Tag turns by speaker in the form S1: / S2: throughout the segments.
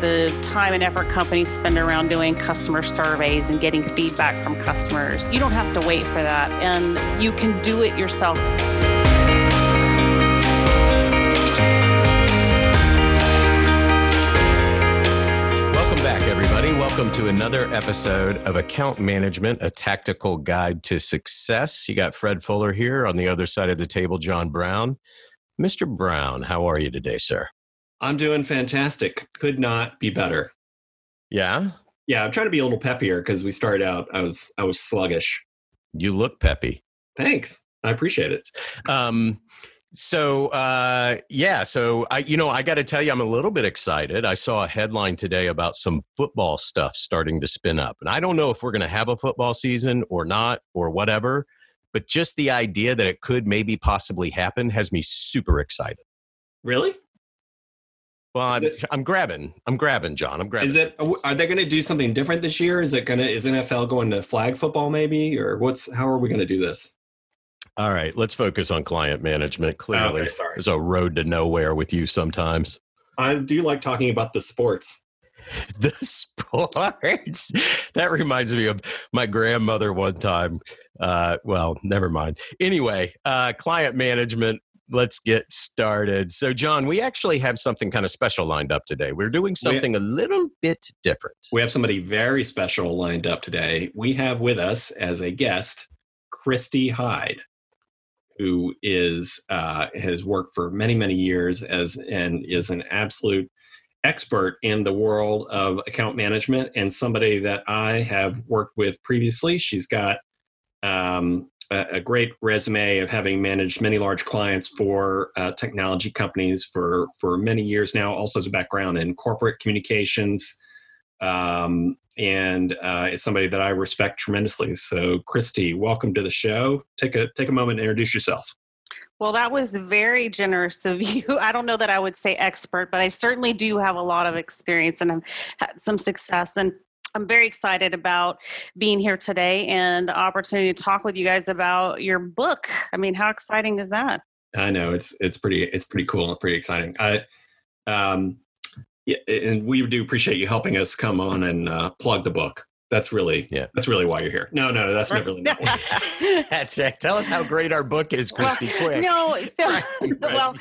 S1: the time and effort companies spend around doing customer surveys and getting feedback from customers. You don't have to wait for that, and you can do it yourself.
S2: Welcome back, everybody. Welcome to another episode of Account Management, a tactical guide to success. You got Fred Fuller here on the other side of the table, John Brown. Mr. Brown, how are you today, sir?
S3: I'm doing fantastic. Could not be better.
S2: Yeah?
S3: Yeah, I'm trying to be a little peppier because we started out I was I was sluggish.
S2: You look peppy.
S3: Thanks. I appreciate it.
S2: Um so uh yeah, so I you know, I got to tell you I'm a little bit excited. I saw a headline today about some football stuff starting to spin up. And I don't know if we're going to have a football season or not or whatever, but just the idea that it could maybe possibly happen has me super excited.
S3: Really?
S2: Well, I'm, it, I'm grabbing. I'm grabbing, John. I'm grabbing.
S3: Is it? Are they going to do something different this year? Is it going to? Is NFL going to flag football maybe, or what's? How are we going to do this?
S2: All right, let's focus on client management. Clearly,
S3: okay, sorry.
S2: there's a road to nowhere with you sometimes.
S3: I do like talking about the sports.
S2: the sports. that reminds me of my grandmother one time. Uh, well, never mind. Anyway, uh, client management let's get started. So, John, we actually have something kind of special lined up today. We're doing something have, a little bit different.
S3: We have somebody very special lined up today. We have with us as a guest Christy Hyde, who is uh, has worked for many many years as and is an absolute expert in the world of account management and somebody that I have worked with previously. She's got um, a, great resume of having managed many large clients for uh, technology companies for for many years now. Also has a background in corporate communications, um, and uh, is somebody that I respect tremendously. So, Christy, welcome to the show. Take a take a moment and introduce yourself.
S1: Well, that was very generous of you. I don't know that I would say expert, but I certainly do have a lot of experience and have had some success. And I'm very excited about being here today and the opportunity to talk with you guys about your book. I mean, how exciting is that?
S3: I know it's it's pretty it's pretty cool and pretty exciting. I um yeah, and we do appreciate you helping us come on and uh, plug the book. That's really yeah. That's really why you're here. No, no, that's not really. Not
S2: that's right. Tell us how great our book is, Christy.
S1: Well,
S2: quick.
S1: No, so right, right. well,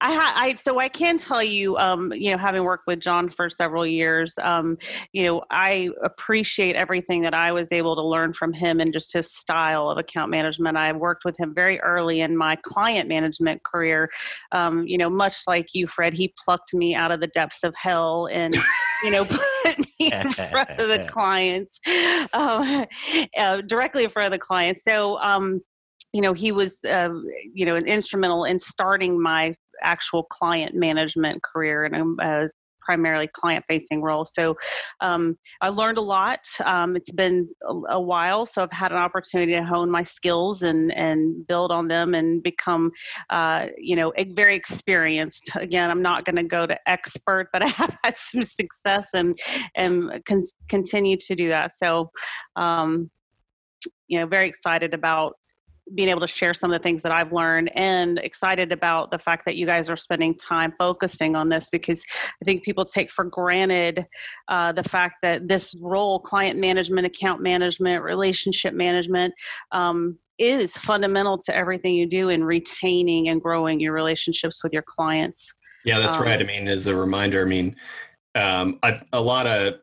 S1: I, ha- I so I can tell you, um, you know, having worked with John for several years, um, you know, I appreciate everything that I was able to learn from him and just his style of account management. I worked with him very early in my client management career. Um, you know, much like you, Fred, he plucked me out of the depths of hell and you know put me in front of the clients, um, uh, directly in front of the clients. So, um, you know, he was, uh, you know, an instrumental in starting my actual client management career and a, primarily client facing role. So um, I learned a lot. Um, it's been a, a, while, so I've had an opportunity to hone my skills and and build on them and become, uh, you know, very experienced. Again, I'm not going to go to expert, but I have had some success and and con- continue to do that. So. Um, you know, very excited about being able to share some of the things that I've learned and excited about the fact that you guys are spending time focusing on this because I think people take for granted uh, the fact that this role, client management, account management, relationship management, um, is fundamental to everything you do in retaining and growing your relationships with your clients.
S3: Yeah, that's um, right. I mean, as a reminder, I mean, um, a lot of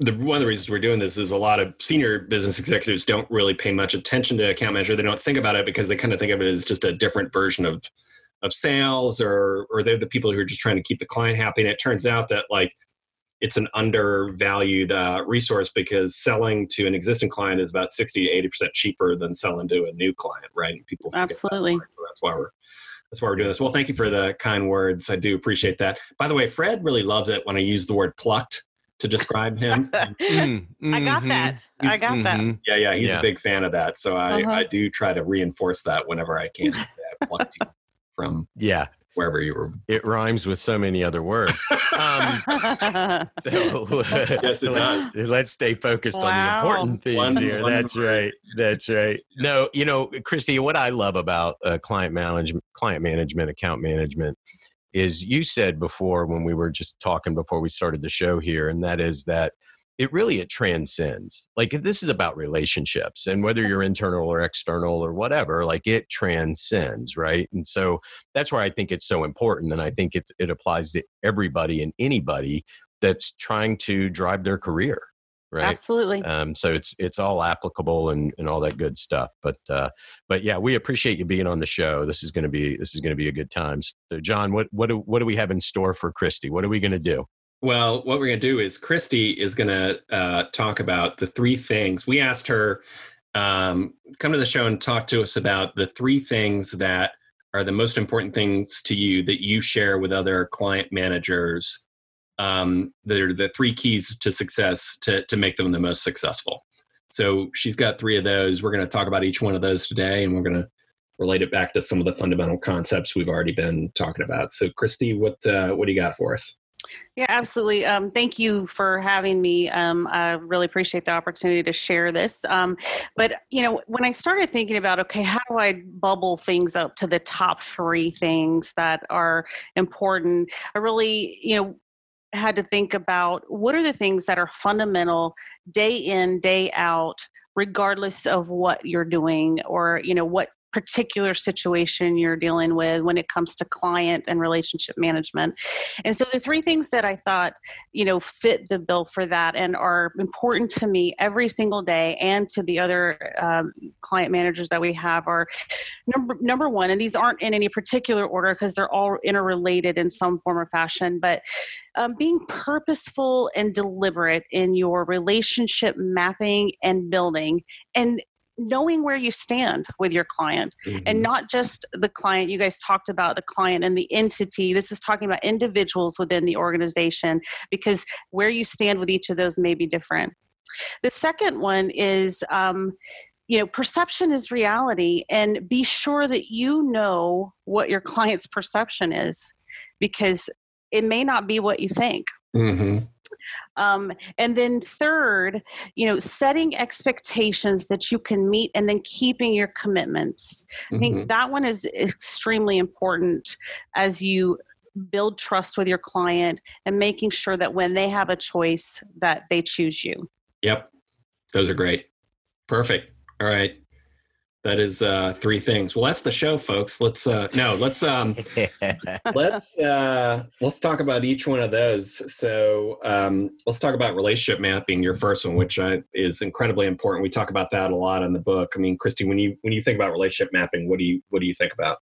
S3: the one of the reasons we're doing this is a lot of senior business executives don't really pay much attention to account management. They don't think about it because they kind of think of it as just a different version of of sales or or they're the people who are just trying to keep the client happy. And it turns out that like it's an undervalued uh, resource because selling to an existing client is about 60 to 80 percent cheaper than selling to a new client, right? People
S1: absolutely.
S3: That so that's why we're that's why we're doing this. Well, thank you for the kind words. I do appreciate that. By the way, Fred really loves it when I use the word plucked to describe him.
S1: mm, I got mm-hmm. that. He's, I got mm-hmm. that.
S3: Yeah, yeah, he's yeah. a big fan of that. So I, uh-huh. I do try to reinforce that whenever I can. Say I plucked you from
S2: yeah
S3: wherever you were.
S2: It rhymes with so many other words. Um, so yes, let's, let's stay focused wow. on the important things one, here. One That's right. That's right. No, you know, Christy, what I love about uh, client management, client management, account management is you said before when we were just talking before we started the show here, and that is that it really it transcends like this is about relationships and whether you're internal or external or whatever like it transcends right? And so that's why i think it's so important and i think it, it applies to everybody and anybody that's trying to drive their career right?
S1: Absolutely.
S2: Um, so it's it's all applicable and, and all that good stuff but uh, but yeah we appreciate you being on the show. This is going to be this is going to be a good time. So john what what do, what do we have in store for christy? What are we going to do?
S3: Well, what we're going to do is Christy is going to uh, talk about the three things. We asked her um, come to the show and talk to us about the three things that are the most important things to you that you share with other client managers. Um, that are the three keys to success to to make them the most successful. So she's got three of those. We're going to talk about each one of those today, and we're going to relate it back to some of the fundamental concepts we've already been talking about. So, Christy, what uh, what do you got for us?
S1: Yeah, absolutely. Um, thank you for having me. Um, I really appreciate the opportunity to share this. Um, but, you know, when I started thinking about, okay, how do I bubble things up to the top three things that are important, I really, you know, had to think about what are the things that are fundamental day in, day out regardless of what you're doing or you know what particular situation you're dealing with when it comes to client and relationship management. And so the three things that I thought, you know, fit the bill for that and are important to me every single day and to the other um, client managers that we have are number number one, and these aren't in any particular order because they're all interrelated in some form or fashion, but um, being purposeful and deliberate in your relationship mapping and building and knowing where you stand with your client mm-hmm. and not just the client you guys talked about the client and the entity this is talking about individuals within the organization because where you stand with each of those may be different the second one is um, you know perception is reality and be sure that you know what your client's perception is because it may not be what you think mm-hmm. Um, and then third, you know, setting expectations that you can meet and then keeping your commitments. Mm-hmm. I think mm-hmm. that one is extremely important as you build trust with your client and making sure that when they have a choice that they choose you.
S3: Yep. Those are great. Perfect. All right. That is uh, three things. Well, that's the show, folks. Let's uh, no, let's um, let's uh, let's talk about each one of those. So um, let's talk about relationship mapping. Your first one, which I, is incredibly important. We talk about that a lot in the book. I mean, Christy, when you when you think about relationship mapping, what do you what do you think about?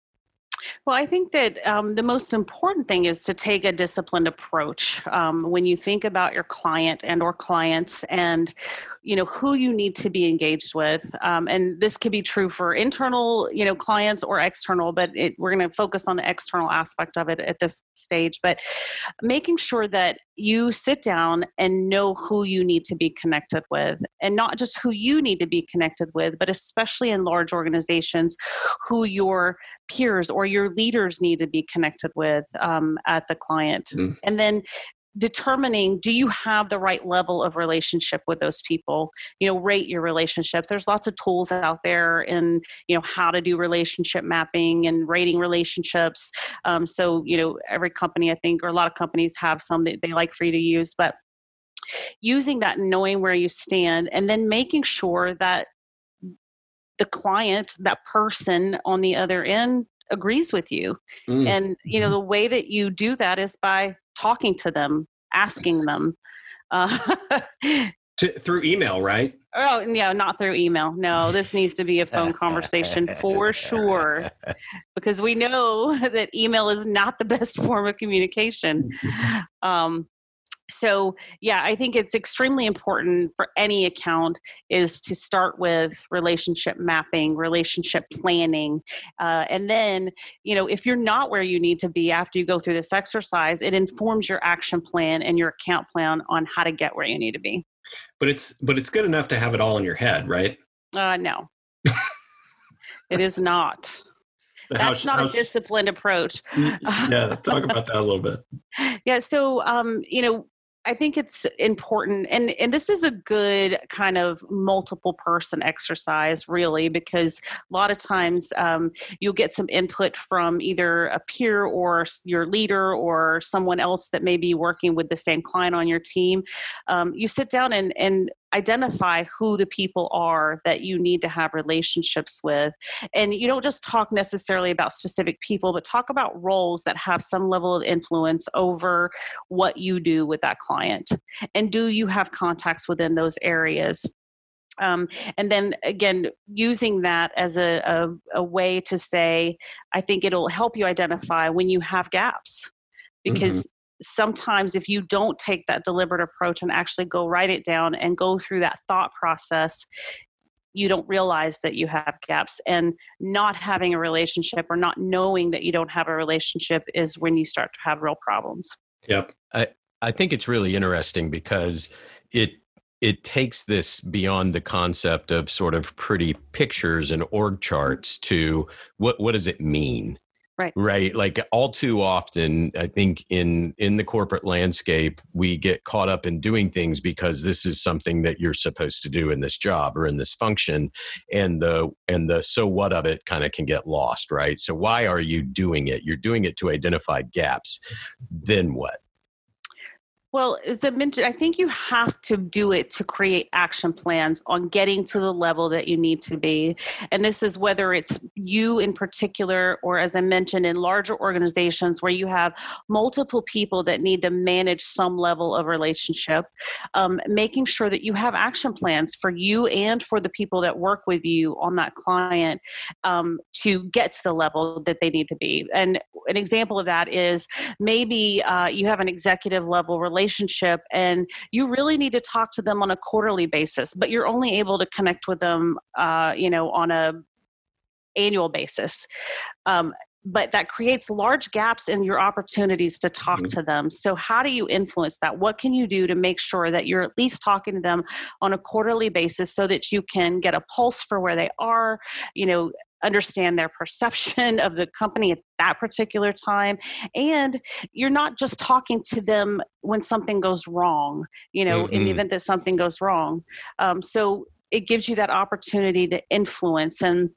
S1: Well, I think that um, the most important thing is to take a disciplined approach um, when you think about your client and or clients and you know who you need to be engaged with. Um, and this could be true for internal you know clients or external but it, we're going to focus on the external aspect of it at this stage. But making sure that you sit down and know who you need to be connected with and not just who you need to be connected with but especially in large organizations who your peers or your leaders need to be connected with um, at the client. Mm. and then determining do you have the right level of relationship with those people you know rate your relationship there's lots of tools out there in you know how to do relationship mapping and rating relationships um, so you know every company i think or a lot of companies have some that they like for you to use but using that knowing where you stand and then making sure that the client that person on the other end agrees with you mm. and you know mm-hmm. the way that you do that is by talking to them, asking them. Uh,
S3: to, through email, right?
S1: Oh, yeah, not through email. No, this needs to be a phone conversation for sure, because we know that email is not the best form of communication. Um, so yeah i think it's extremely important for any account is to start with relationship mapping relationship planning uh, and then you know if you're not where you need to be after you go through this exercise it informs your action plan and your account plan on how to get where you need to be
S3: but it's but it's good enough to have it all in your head right
S1: uh no it is not that's not a disciplined approach.
S3: yeah, talk about that a little bit.
S1: Yeah, so um, you know, I think it's important, and and this is a good kind of multiple person exercise, really, because a lot of times um, you'll get some input from either a peer or your leader or someone else that may be working with the same client on your team. Um, you sit down and and identify who the people are that you need to have relationships with. And you don't just talk necessarily about specific people, but talk about roles that have some level of influence over what you do with that client. And do you have contacts within those areas? Um, and then again, using that as a, a, a, way to say, I think it'll help you identify when you have gaps. Because sometimes if you don't take that deliberate approach and actually go write it down and go through that thought process you don't realize that you have gaps. And not having a relationship or not knowing that you don't have a relationship is when you start to have real problems.
S3: Yep.
S2: I i think it's really interesting because it it takes this beyond the concept of sort of pretty pictures and org charts to what what does it mean
S1: right.
S2: Right like all too often i think in in the corporate landscape we get caught up in doing things because this is something that you're supposed to do in this job or in this function and the and the so what of it kind of can get lost right? So why are you doing it? You're doing it to identify gaps. Then what
S1: well, as I mentioned, I think you have to do it to create action plans on getting to the level that you need to be. And this is whether it's you in particular, or as I mentioned, in larger organizations where you have multiple people that need to manage some level of relationship, um, making sure that you have action plans for you and for the people that work with you on that client um, to get to the level that they need to be. And an example of that is maybe uh, you have an executive level relationship relationship and you really need to talk to them on a quarterly basis but you're only able to connect with them uh, you know on a annual basis um, but that creates large gaps in your opportunities to talk mm-hmm. to them. So, how do you influence that? What can you do to make sure that you're at least talking to them on a quarterly basis so that you can get a pulse for where they are, you know, understand their perception of the company at that particular time and you're not just talking to them when something goes wrong you know mm-hmm. in the mm-hmm. event that something goes wrong um, so it gives you that opportunity to influence and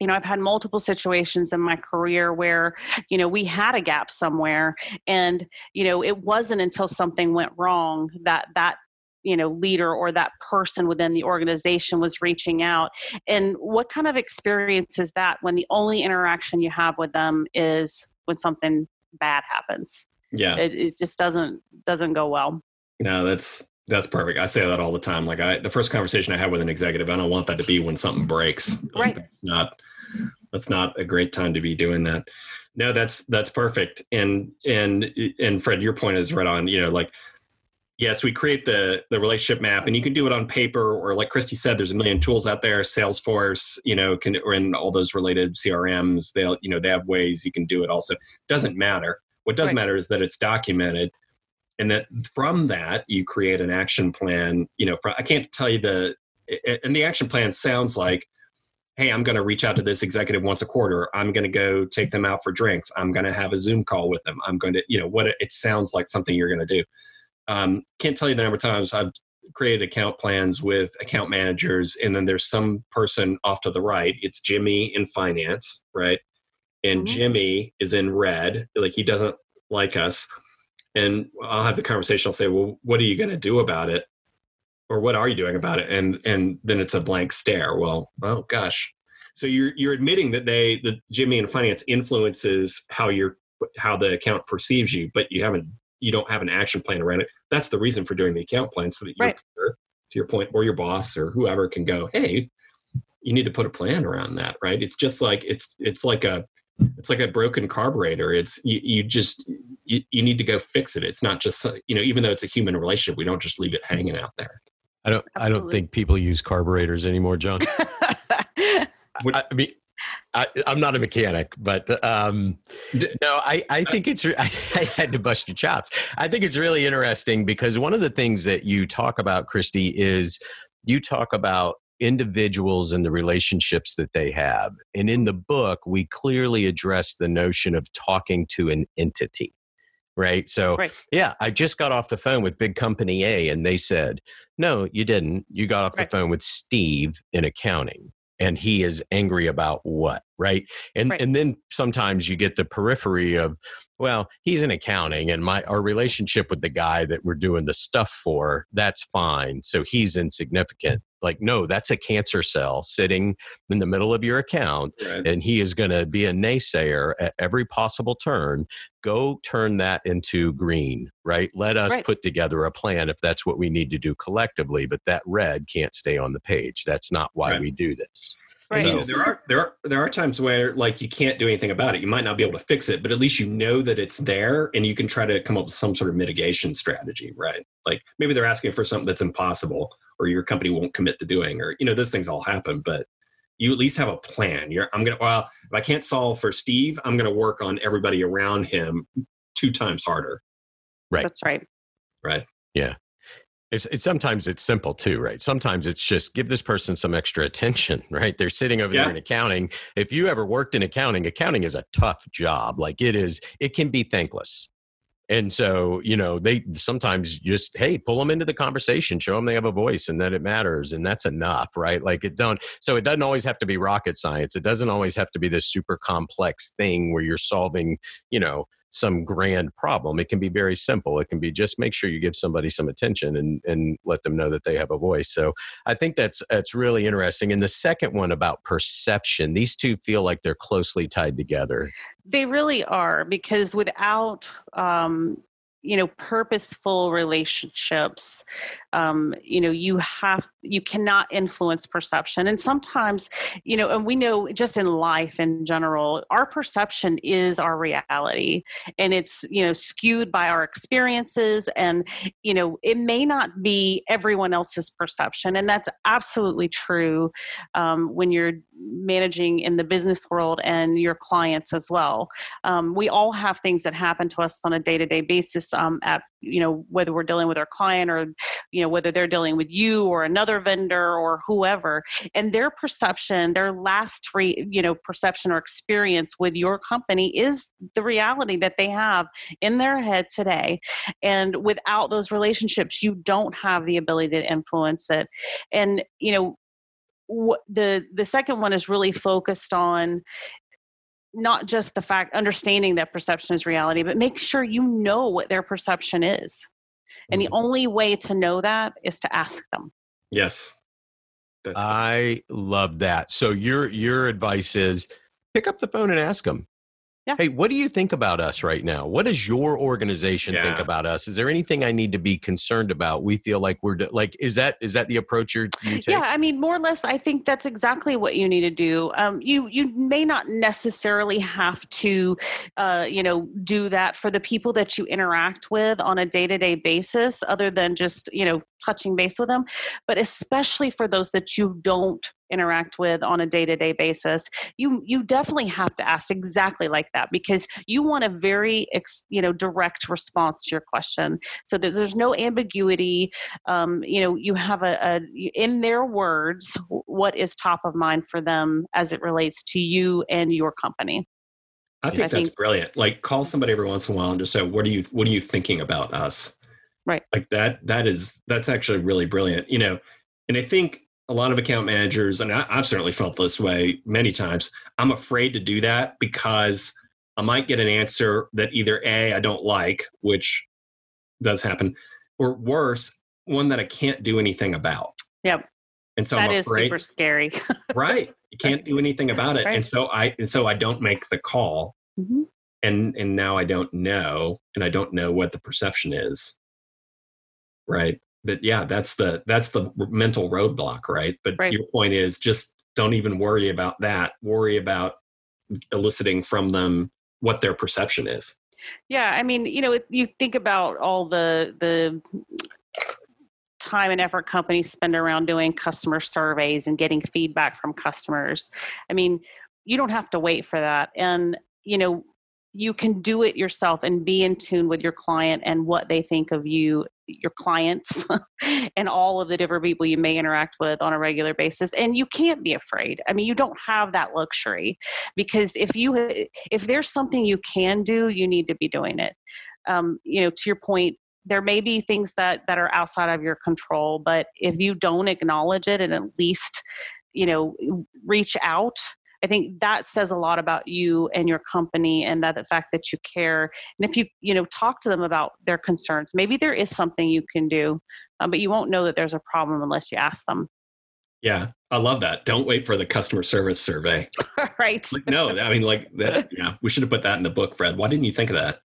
S1: you know i've had multiple situations in my career where you know we had a gap somewhere and you know it wasn't until something went wrong that that you know leader or that person within the organization was reaching out. And what kind of experience is that when the only interaction you have with them is when something bad happens?
S3: Yeah.
S1: It, it just doesn't doesn't go well.
S3: No that's that's perfect. I say that all the time. Like i the first conversation i have with an executive i don't want that to be when something breaks.
S1: Right.
S3: it's not that's not a great time to be doing that. No that's that's perfect. And and and fred your point is right on. You know like yes, we create the the relationship map, and you can do it on paper or like Christy said, there's a million tools out there. Salesforce, you know, can or in all those related CRMs, they'll you know they have ways you can do it. Also, doesn't matter. What does right. matter is that it's documented, and that from that you create an action plan. You know, for, I can't tell you the and the action plan sounds like hey, I'm going to reach out to this executive once a quarter. I'm going to go take them out for drinks. I'm going to have a Zoom call with them. I'm going to, you know, what it, it sounds like something you're going to do. Um, can't tell you the number of times I've created account plans with account managers, and then there's some person off to the right. It's Jimmy in finance, right? And mm-hmm. Jimmy is in red, like he doesn't like us. And I'll have the conversation. I'll say, "Well, what are you going to do about it?" Or what are you doing about it? And and then it's a blank stare. Well, oh gosh. So you're you're admitting that they the Jimmy in finance influences how you're how the account perceives you, but you haven't you don't have an action plan around it. That's the reason for doing the account plan so that you, right. to your point, or your boss or whoever can go, hey, you need to put a plan around that, right? It's just like it's it's like a it's like a broken carburetor. It's you, you just you, you need to go fix it. It's not just you know even though it's a human relationship, we don't just leave it hanging out there.
S2: I don't Absolutely. I don't think people use carburetors anymore, John. I mean, I, am not a mechanic, but um, no, I, I think it's. I, I, had to bust your chops. I think it's really interesting because one of the things that you talk about, Christy, is you talk about individuals and the relationships that they have, and in the book, we clearly address the notion of talking to an entity. right? So,
S1: Right.
S2: yeah, I just got off the phone with big company A and they said, no, you didn't. You got off
S1: Right.
S2: the phone with Steve in accounting and he is angry about what, right? And
S1: Right.
S2: and then sometimes you get the periphery of, well, he's in accounting and my our relationship with the guy that we're doing the stuff for, that's fine. So he's insignificant. Like, no, that's a cancer cell sitting in the middle of your account
S3: Right.
S2: and he is going to be a naysayer at every possible turn go turn that into green right let us
S1: Right.
S2: put together a plan if that's what we need to do collectively but that red can't stay on the page that's not why
S3: Right.
S2: we do this
S1: Right.
S3: And, you know,
S2: So-
S3: there are there are there are times where like you can't do anything about it. You might not be able to fix it, but at least you know that it's there, and you can try to come up with some sort of mitigation strategy, right? Like maybe they're asking for something that's impossible, or your company won't commit to doing, or you know those things all happen. But you at least have a plan. You're I'm gonna well if I can't solve for Steve, I'm gonna work on everybody around him two times harder,
S2: Right.
S1: That's right.
S3: right? Yeah.
S2: It's, it's sometimes it's simple too right sometimes it's just give this person some extra attention right they're sitting over
S3: Yeah.
S2: there in accounting if you ever worked in accounting accounting is a tough job like it is it can be thankless and so you know they sometimes just hey pull them into the conversation show them they have a voice and that it matters and that's enough right? Like it don't so it doesn't always have to be rocket science. It doesn't always have to be this super complex thing where you're solving you know some grand problem. It can be very simple. It can be just make sure you give somebody some attention and and let them know that they have a voice. So i think that's that's really interesting. And the second one about perception these two feel like they're closely tied together
S1: They really are because without um, you know purposeful relationships um, you know you have you cannot influence perception. And sometimes you know and we know just in life in general our perception is our reality. And it's you know skewed by our experiences and you know it may not be everyone else's perception. And that's absolutely true um, when you're managing in the business world and your clients as well. Um, we all have things that happen to us on a day-to-day basis um, at you know whether we're dealing with our client or you know whether they're dealing with you or another vendor or whoever and their perception their last re, you know perception or experience with your company is the reality that they have in their head today. And without those relationships you don't have the ability to influence it. And you know the the second one is really focused on not just the fact understanding that perception is reality but make sure you know what their perception is and the
S3: Mhm.
S1: only way to know that is to ask them
S3: Yes. That's
S2: I love that. So your your advice is pick up the phone and ask them.
S1: Yeah.
S2: Hey, what do you think about us right now? What does your organization think about us? Is there anything I need to be concerned about? We feel like we're like is that is that the approach you're, you take?
S1: yeah i mean more or less i think that's exactly what you need to do um, you you may not necessarily have to uh, you know do that for the people that you interact with on a day-to-day basis other than just you know touching base with them but especially for those that you don't interact with on a day-to-day basis you you definitely have to ask exactly like that because you want a very ex, you know direct response to your question so there's, there's no ambiguity um, you know you have a, a in their words what is top of mind for them as it relates to you and your company
S3: I think
S1: I
S3: that's
S1: think-
S3: brilliant. Like call somebody every once in a while and just say, "What are you What are you thinking about us?"
S1: Right.
S3: Like that. That is that's actually really brilliant. You know, and I think a lot of account managers, and I, I've certainly felt this way many times. I'm afraid to do that because I might get an answer that either a I don't like, which does happen, or worse, one that I can't do anything about.
S1: Yep.
S3: And so
S1: That
S3: I'm
S1: is super scary
S3: right? You can't do anything about it,
S1: Right.
S3: and so I and so I don't make the call
S1: Mhm.
S3: and and now i don't know and i don't know what the perception is right but yeah that's the that's the mental roadblock right but
S1: Right.
S3: your point is just don't even worry about that worry about eliciting from them what their perception is
S1: Yeah, I mean, you know, you think about all the the time and effort companies spend around doing customer surveys and getting feedback from customers. I mean, you don't have to wait for that, and you know, you can do it yourself and be in tune with your client and what they think of you, your clients, and all of the different people you may interact with on a regular basis. And you can't be afraid. I mean, you don't have that luxury because if you if there's something you can do, you need to be doing it. um, you know to your point there may be things that that are outside of your control but if you don't acknowledge it and at least you know reach out i think that says a lot about you and your company and that the fact that you care and if you you know talk to them about their concerns maybe there is something you can do um, but you won't know that there's a problem unless you ask them
S3: yeah i love that don't wait for the customer service survey
S1: right
S3: like, no i mean like that yeah we should have put that in the book fred why didn't you think of that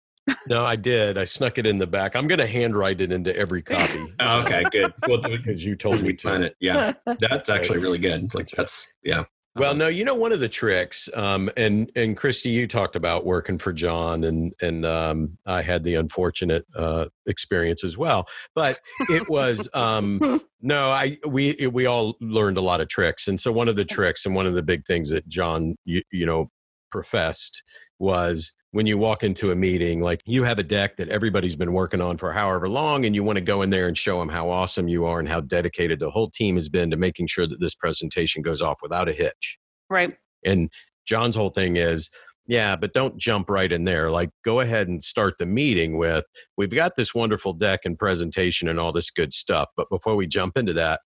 S2: no, I did. I snuck it in the back. I'm going to handwrite it into every copy.
S3: oh, okay, good.
S2: Well, because you told me to
S3: sign it. Yeah, that's actually really good. Like that's yeah.
S2: Well, no, you know one of the tricks, um, and and Christy, you talked about working for John, and and um, I had the unfortunate uh, experience as well. But it was um, no, I we we all learned a lot of tricks, and so one of the tricks and one of the big things that John you, you know professed was when you walk into a meeting, like you have a deck that everybody's been working on for however long, and you want to go in there and show them how awesome you are and how dedicated the whole team has been to making sure that this presentation goes off without a hitch.
S1: Right.
S2: And John's whole thing is, yeah, but don't jump right in there. Like, go ahead and start the meeting with, we've got this wonderful deck and presentation and all this good stuff. But before we jump into that,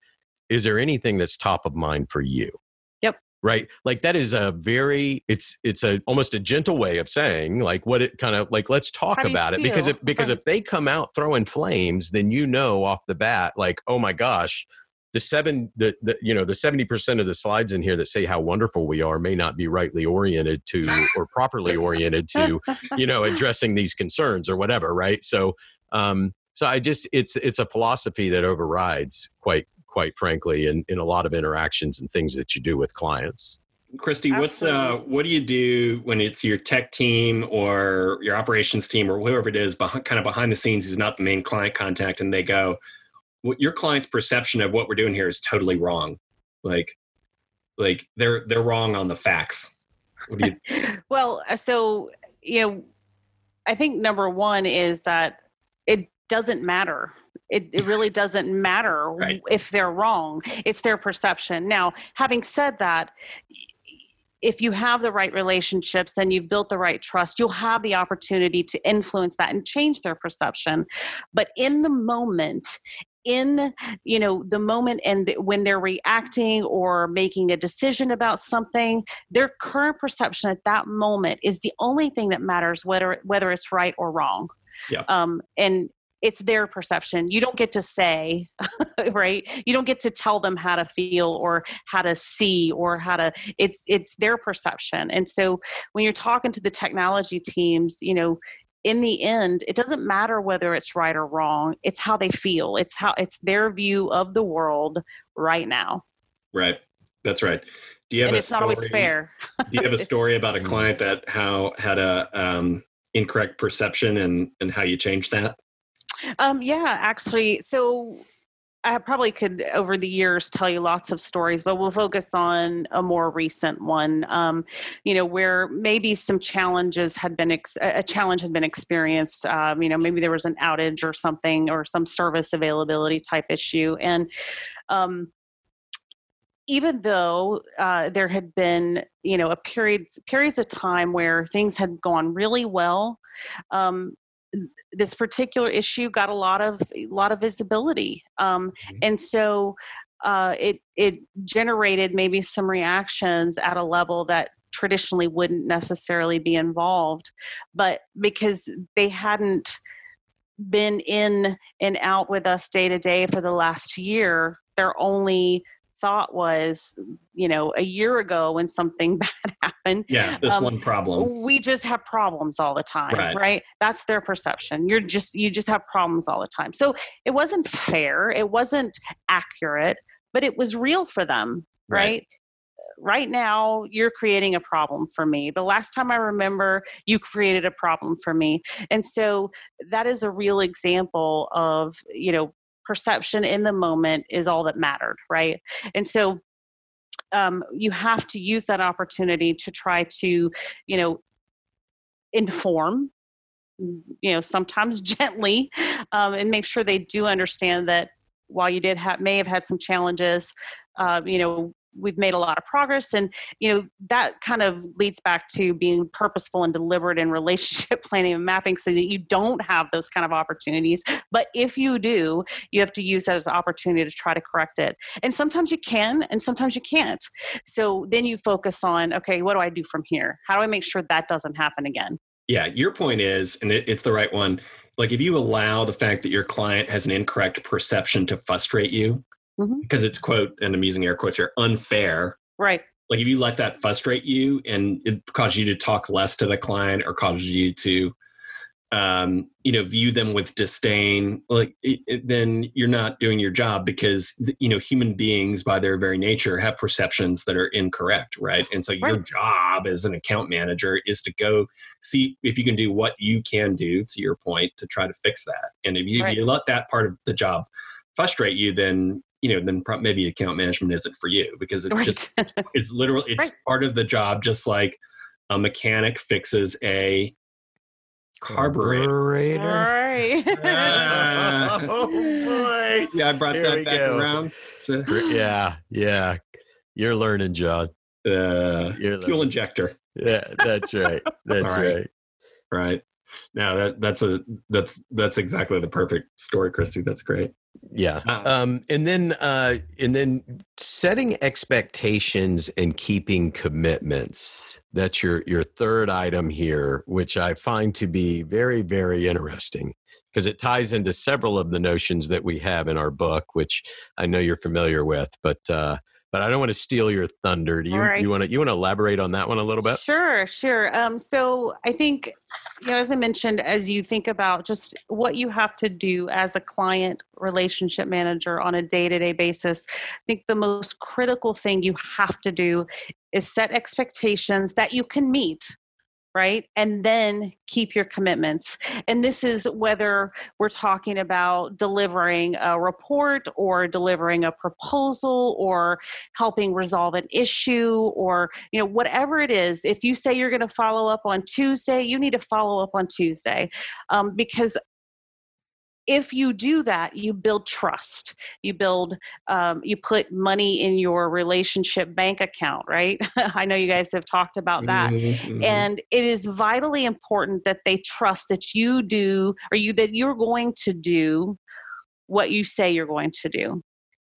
S2: is there anything that's top of mind for you? Right? Like that is a very it's it's a almost a gentle way of saying like what it kind of like let's talk about it. Because if because if they come out throwing flames then you know off the bat like oh my gosh the seven the, the you know the 70% of the slides in here that say how wonderful we are may not be rightly oriented to or properly oriented to you know addressing these concerns or whatever right? So um so i just it's it's a philosophy that overrides quite quite frankly, in, in a lot of interactions and things that you do with clients.
S3: Christy, what's uh, what do you do when it's your tech team or your operations team or whoever it is, behind, kind of behind the scenes, who's not the main client contact, and they go, "What your client's perception of what we're doing here is totally wrong," like, like they're they're wrong on the facts. What do
S1: you? well, uh, so you know, I think number one is that it doesn't matter it, it really doesn't matter right. if they're wrong. It's their perception. Now, having said that, if you have the right relationships and you've built the right trust, you'll have the opportunity to influence that and change their perception. But in the moment, in you know the moment and when they're reacting or making a decision about something their current perception at that moment is the only thing that matters whether whether it's right or wrong
S3: yeah.
S1: um, and it's their perception. You don't get to say, right? You don't get to tell them how to feel or how to see or how to it's it's their perception. And so when you're talking to the technology teams, you know, in the end, it doesn't matter whether it's right or wrong. It's how they feel. It's how it's their view of the world right now.
S3: Right. That's right. Do you have
S1: and
S3: a
S1: it's
S3: story,
S1: not always fair.
S3: do you have a story about a client that how had a um, incorrect perception and and how you changed that?
S1: Um, yeah, actually, so I probably could over the years tell you lots of stories, but we'll focus on a more recent one. Um, you know, where maybe some challenges had been ex- a challenge had been experienced. Um, you know, maybe there was an outage or something, or some service availability type issue, and um, even though uh, there had been you know a period periods of time where things had gone really well um, this particular issue got a lot of a lot of visibility um, mm-hmm. and so uh, it it generated maybe some reactions at a level that traditionally wouldn't necessarily be involved but because they hadn't been in and out with us day to day for the last year they're only thought was, you know, a year ago when something bad happened.
S3: Yeah, this um, one problem.
S1: We just have problems all the time, right. right? That's their perception. You're just you just have problems all the time. So it wasn't fair. It wasn't accurate, but it was real for them, right? right? right now you're creating a problem for me the last time i remember you created a problem for me and so that is a real example of you know perception in the moment is all that mattered, right? And so um, you have to use that opportunity to try to, you know, inform you know sometimes gently um, and make sure they do understand that while you did have may have had some challenges uh, you know we've made a lot of progress and you know that kind of leads back to being purposeful and deliberate in relationship planning and mapping so that you don't have those kind of opportunities. But if you do you have to use that as an opportunity to try to correct it. And sometimes you can and sometimes you can't. So then you focus on okay what do i do from here? How do i make sure that doesn't happen again?
S3: Yeah your point is and it, it's the right one like if you allow the fact that your client has an incorrect perception to frustrate you mm-hmm. because it's quote and i'm using air quotes here unfair
S1: right
S3: like if you let that frustrate you and it causes you to talk less to the client or causes you to um, you know view them with disdain like it, it, then you're not doing your job because you know human beings by their very nature have perceptions that are incorrect right and so right. your job as an account manager is to go see if you can do what you can do to your point to try to fix that and if you, right. if you let that part of the job frustrate you then you know then maybe account management isn't for you because it's right. just it's literally it's right. part of the job just like a mechanic fixes a carburetor
S1: right. uh,
S3: oh boy yeah i brought Here that back go. around
S2: so. yeah yeah you're learning john
S3: uh, you're fuel learning. injector
S2: yeah that's right that's right. right
S3: right no that that's a that's that's exactly the perfect story christy that's great
S2: yeah. Uh, um, and then uh, and then setting expectations and keeping commitments. That's your your third item here, which I find to be very very interesting because it ties into several of the notions that we have in our book, which I know you're familiar with. But uh, but I don't want to steal your thunder. Do you right. you want to you want to elaborate on that one a little bit?
S1: Sure, sure. Um, so I think you know, as I mentioned, as you think about just what you have to do as a client relationship manager on a day to day basis, I think the most critical thing you have to do is set expectations that you can meet right? And then keep your commitments. And this is whether we're talking about delivering a report or delivering a proposal or helping resolve an issue or, you know, whatever it is. If you say you're going to follow up on Tuesday, you need to follow up on Tuesday um, because if you do that you build trust. You build um, you put money in your relationship bank account right? I know you guys have talked about that. Mm-hmm, mm-hmm. and it is vitally important that they trust that you do or you that you're going to do what you say you're going to do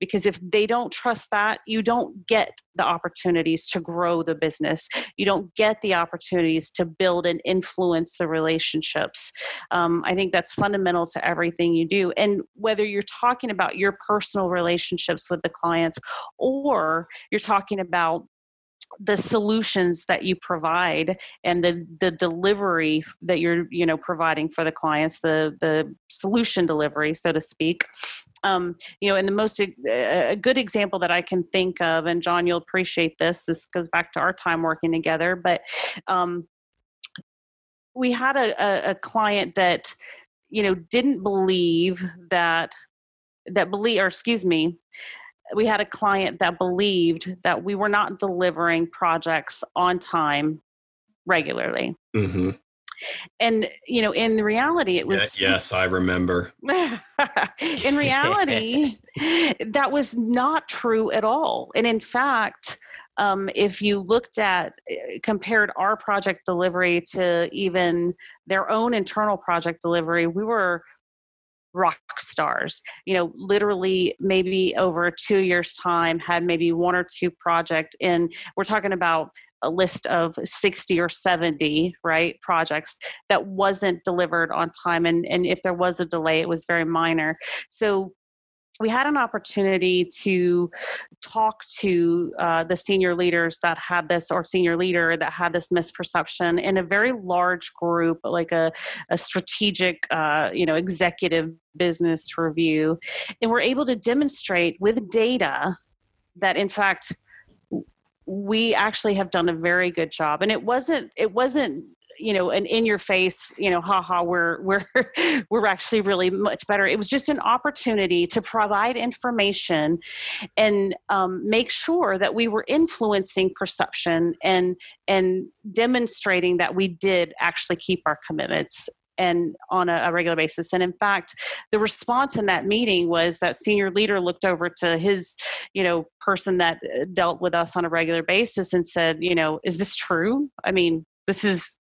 S1: because if they don't trust that you don't get the opportunities to grow the business. You don't get the opportunities to build and influence the relationships. Um, i think that's fundamental to everything you do. And whether you're talking about your personal relationships with the clients or you're talking about the solutions that you provide and the the delivery that you're you know providing for the clients the the solution delivery so to speak. Um, you know and the most a good example that i can think of and john you'll appreciate this this goes back to our time working together but um, we had a, a, a client that you know didn't believe that that believe or excuse me we had a client that believed that we were not delivering projects on time regularly. Mm-hmm. And you know, in reality, it was
S3: yes, I remember.
S1: in reality, that was not true at all. And in fact, um, if you looked at eh, compared our project delivery to even their own internal project delivery, we were rock stars. You know literally maybe over two years time had maybe one or two project and we're talking about a list of 60 or 70 right projects that wasn't delivered on time and and if there was a delay it was very minor. So we had an opportunity to talk to uh, the senior leaders that had this or senior leader that had this misperception in a very large group like a, a strategic uh, you know executive business review and we're able to demonstrate with data that in fact we actually have done a very good job. And it wasn't it wasn't you know an in your face you know haha we're we're we're actually really much better it was just an opportunity to provide information and um, make sure that we were influencing perception and and demonstrating that we did actually keep our commitments and on a, a, regular basis. And in fact, the response in that meeting was that senior leader looked over to his, you know, person that uh, dealt with us on a regular basis and said, you know, is this true? I mean, this is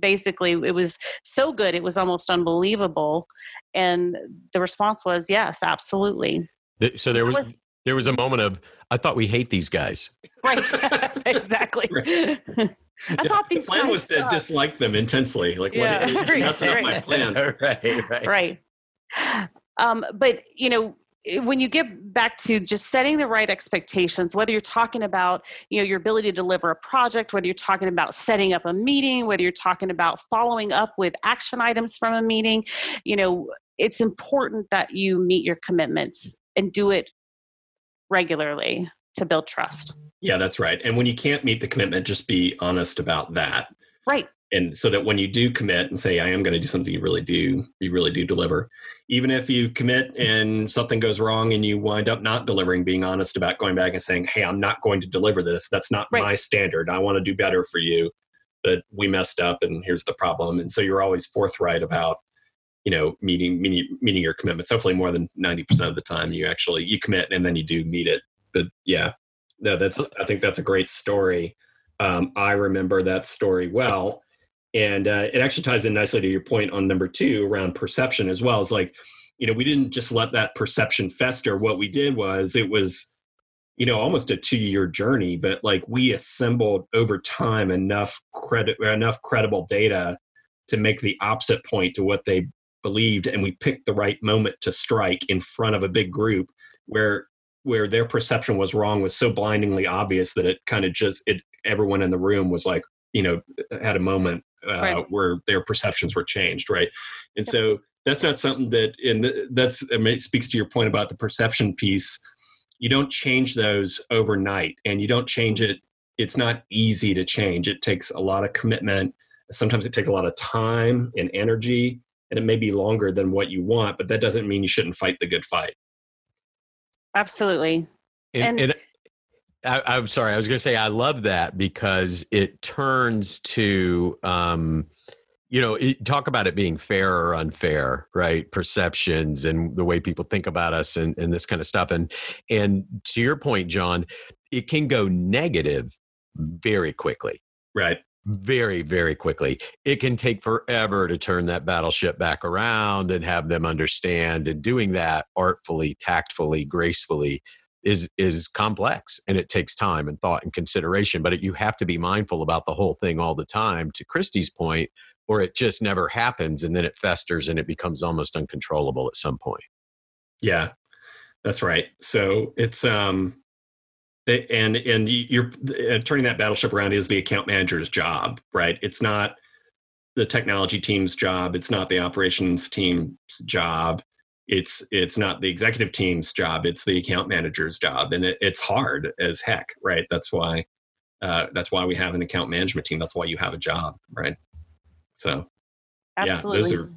S1: basically it was so good it was almost unbelievable and the response was yes absolutely
S2: so there was, was there was a moment of i thought we hate these guys
S1: right exactly right. I thought these
S3: the plan was to dislike them intensely. Like, yeah. what, that's right. not my plan.
S1: right, right. Right. Um, but you know, Eh, when you get back to just setting the right expectations whether you're talking about you know your ability to deliver a project whether you're talking about setting up a meeting whether you're talking about following up with action items from a meeting you know it's important that you meet your commitments and do it regularly to build trust.
S3: Yeah that's right. And when you can't meet the commitment just be honest about that.
S1: Right
S3: and so that when you do commit and say i am going to do something you really do you really do deliver even if you commit and something goes wrong and you wind up not delivering being honest about going back and saying hey i'm not going to deliver this. That's not right. my standard. I want to do better for you but we messed up and here's the problem. And so you're always forthright about you know meeting meeting, meeting your commitments. Hopefully more than 90% of the time you actually you commit and then you do meet it. But yeah no that's i think that's a great story. Um, i remember that story well and uh, it actually ties in nicely to your point on number two around perception as well. It's like, you know, we didn't just let that perception fester. What we did was it was, you know, almost a two year journey, but like we assembled over time enough credit, enough credible data to make the opposite point to what they believed. And we picked the right moment to strike in front of a big group where where their perception was wrong was so blindingly obvious that it kind of just it everyone in the room was like you know had a moment uh, right. where their perceptions were changed, right? And yep. so that's not something that, and that's I mean, it speaks to your point about the perception piece. You don't change those overnight, and you don't change it. It's not easy to change. It takes a lot of commitment. Sometimes it takes a lot of time and energy, and it may be longer than what you want. But that doesn't mean you shouldn't fight the good fight.
S1: Absolutely.
S2: And, and, and I, am sorry. I was going to say I love that because it turns to, um, you know, it, talk about it being fair or unfair, right? Perceptions and the way people think about us and, and this kind of stuff. And and to your point, John, it can go negative very quickly.
S3: Right.
S2: Very, very quickly. It can take forever to turn that battleship back around and have them understand. And doing that artfully, tactfully, gracefully is is complex and it takes time and thought and consideration but it, you have to be mindful about the whole thing all the time to christy's point or it just never happens and then it festers and it becomes almost uncontrollable at some point.
S3: Yeah that's right. So it's um and and you're uh, turning that battleship around is the account manager's job right? It's not the technology team's job it's not the operations team's job it's it's not the executive team's job it's the account manager's job and it, it's hard as heck right? That's why uh, that's why we have an account management team that's why you have a job right? So
S1: Absolutely.
S3: yeah those are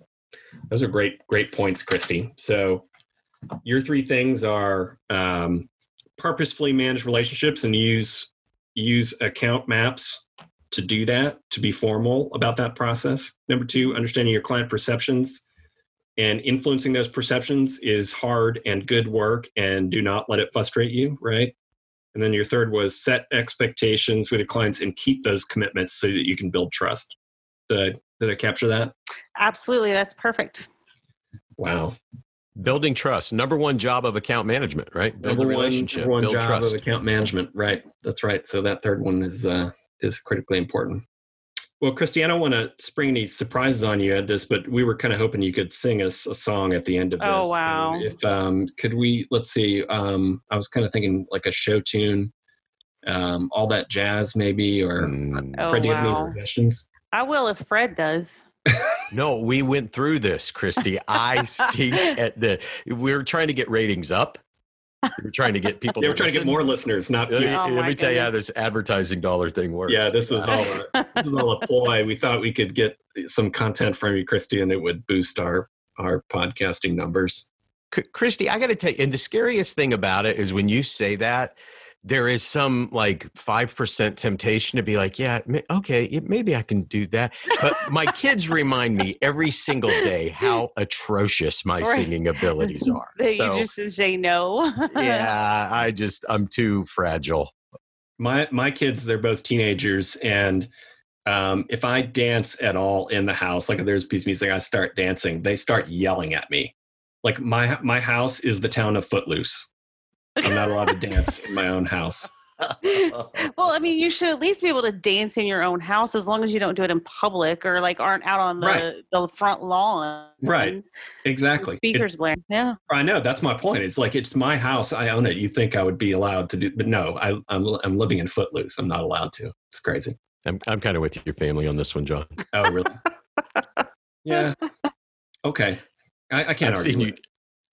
S3: those are great great points christy. So your three things are um, purposefully manage relationships and use use account maps to do that to be formal about that process. Number two understanding your client perceptions and influencing those perceptions is hard and good work and do not let it frustrate you right? And then your third was set expectations with your clients and keep those commitments so that you can build trust. Did I, did I capture that?
S1: Absolutely that's perfect.
S3: Wow.
S2: Building trust number one job of account management right?
S3: Build number a relationship one, number one job trust. of account management right. That's right. So that third one is uh is critically important well, Christy, I don't want to spring any surprises on you at this, but we were kind of hoping you could sing us a, a song at the end of
S1: oh, this. Oh wow!
S3: if um, could we? Let's see. Um, I was kind of thinking like a show tune, um, all that jazz maybe, or mm. oh, Fred, do you wow. have any suggestions?
S1: I will if Fred does.
S2: no, we went through this, Christy. I stink at the. We are trying to get ratings up, we're trying to get people.
S3: they were trying listen. to get more listeners, not.
S2: Let me, oh let me tell you how this advertising dollar thing works.
S3: Yeah, this is uh, all. A, this is all a ploy. We thought we could get some content from you, Christy, and it would boost our our podcasting numbers.
S2: Christy, I got to tell you, and the scariest thing about it is when you say that, there is some like 5% temptation to be like, yeah, okay, maybe I can do that. But my kids remind me every single day how atrocious my right. singing abilities are.
S1: so, you just say no.
S2: yeah, I just, I'm too fragile.
S3: My, my kids, they're both teenagers. And um, if I dance at all in the house, like if there's a piece of music, I start dancing, they start yelling at me. Like my, my house is the town of Footloose I'm not allowed to dance in my own house.
S1: well, I mean, you should at least be able to dance in your own house as long as you don't do it in public or like aren't out on the, right. the front lawn.
S3: Right. Exactly.
S1: Speakers blaring. Yeah.
S3: I know. That's my point. It's like it's my house. I own it. You think I would be allowed to do, but no, I, I'm I'm living in Footloose. I'm not allowed to. It's crazy.
S2: I'm I'm kind of with your family on this one, John.
S3: Oh, really? yeah. Okay. I, I can't
S2: I've
S3: argue.
S2: Seen you,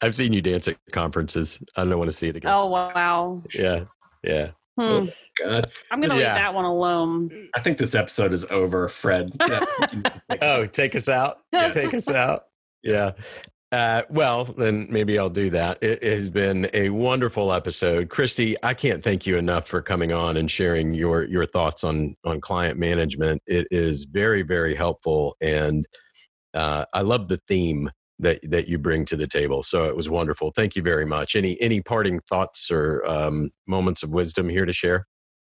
S2: I've seen you dance at conferences. I don't want to see it again.
S1: Oh wow.
S2: Yeah. Yeah.
S1: Hmm. Oh, God. I'm gonna yeah. leave that one alone.
S3: I think this episode is over, Fred.
S2: oh, take us out. Yeah. Take us out. Yeah. Uh, well, then maybe I'll do that. It, it has been a wonderful episode, Christy. I can't thank you enough for coming on and sharing your your thoughts on on client management. It is very very helpful, and uh, I love the theme that that you bring to the table. So it was wonderful. Thank you very much. Any any parting thoughts or um, moments of wisdom here to share?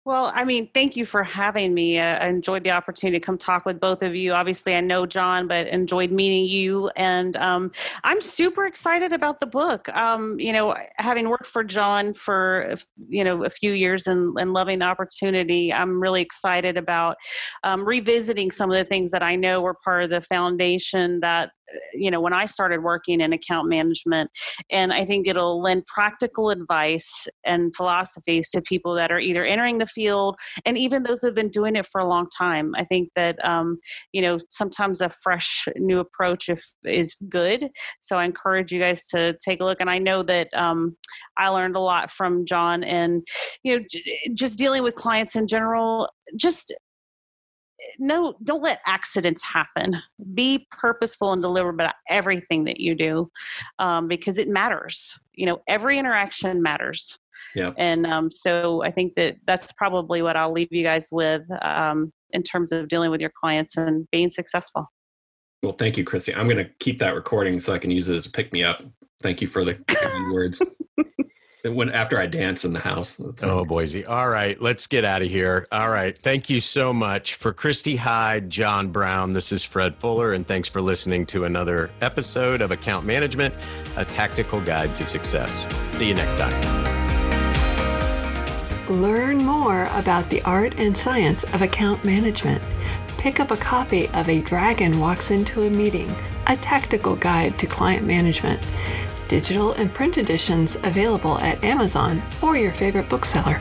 S1: Well, I mean, thank you for having me. I enjoyed the opportunity to come talk with both of you. Obviously, I know John, but enjoyed meeting you. And um, I'm super excited about the book. Um, you know, having worked for John for you know a few years and, and loving the opportunity, I'm really excited about um, revisiting some of the things that I know were part of the foundation that you know when i started working in account management and i think it'll lend practical advice and philosophies to people that are either entering the field and even those that have been doing it for a long time. I think that um, you know sometimes a fresh new approach if, is good. So i encourage you guys to take a look and i know that um, i learned a lot from john and you know j- just dealing with clients in general just no don't let accidents happen. Be purposeful and deliberate about everything that you do um, because it matters. You know every interaction matters.
S3: Yeah
S1: and um, so i think that that's probably what i'll leave you guys with um, in terms of dealing with your clients and being successful.
S3: Well thank you christy i'm going to keep that recording so i can use it as a pick me up thank you for the words when after I dance in the house.
S2: oh, Boise. All right, let's get out of here. All right. Thank you so much for Christy Hyde, John Brown. This is Fred Fuller, and thanks for listening to another episode of Account Management, a tactical guide to success. See you next time.
S4: Learn more about the art and science of account management. Pick up a copy of A Dragon Walks Into a Meeting, a tactical guide to client management digital and print editions available at Amazon or your favorite bookseller.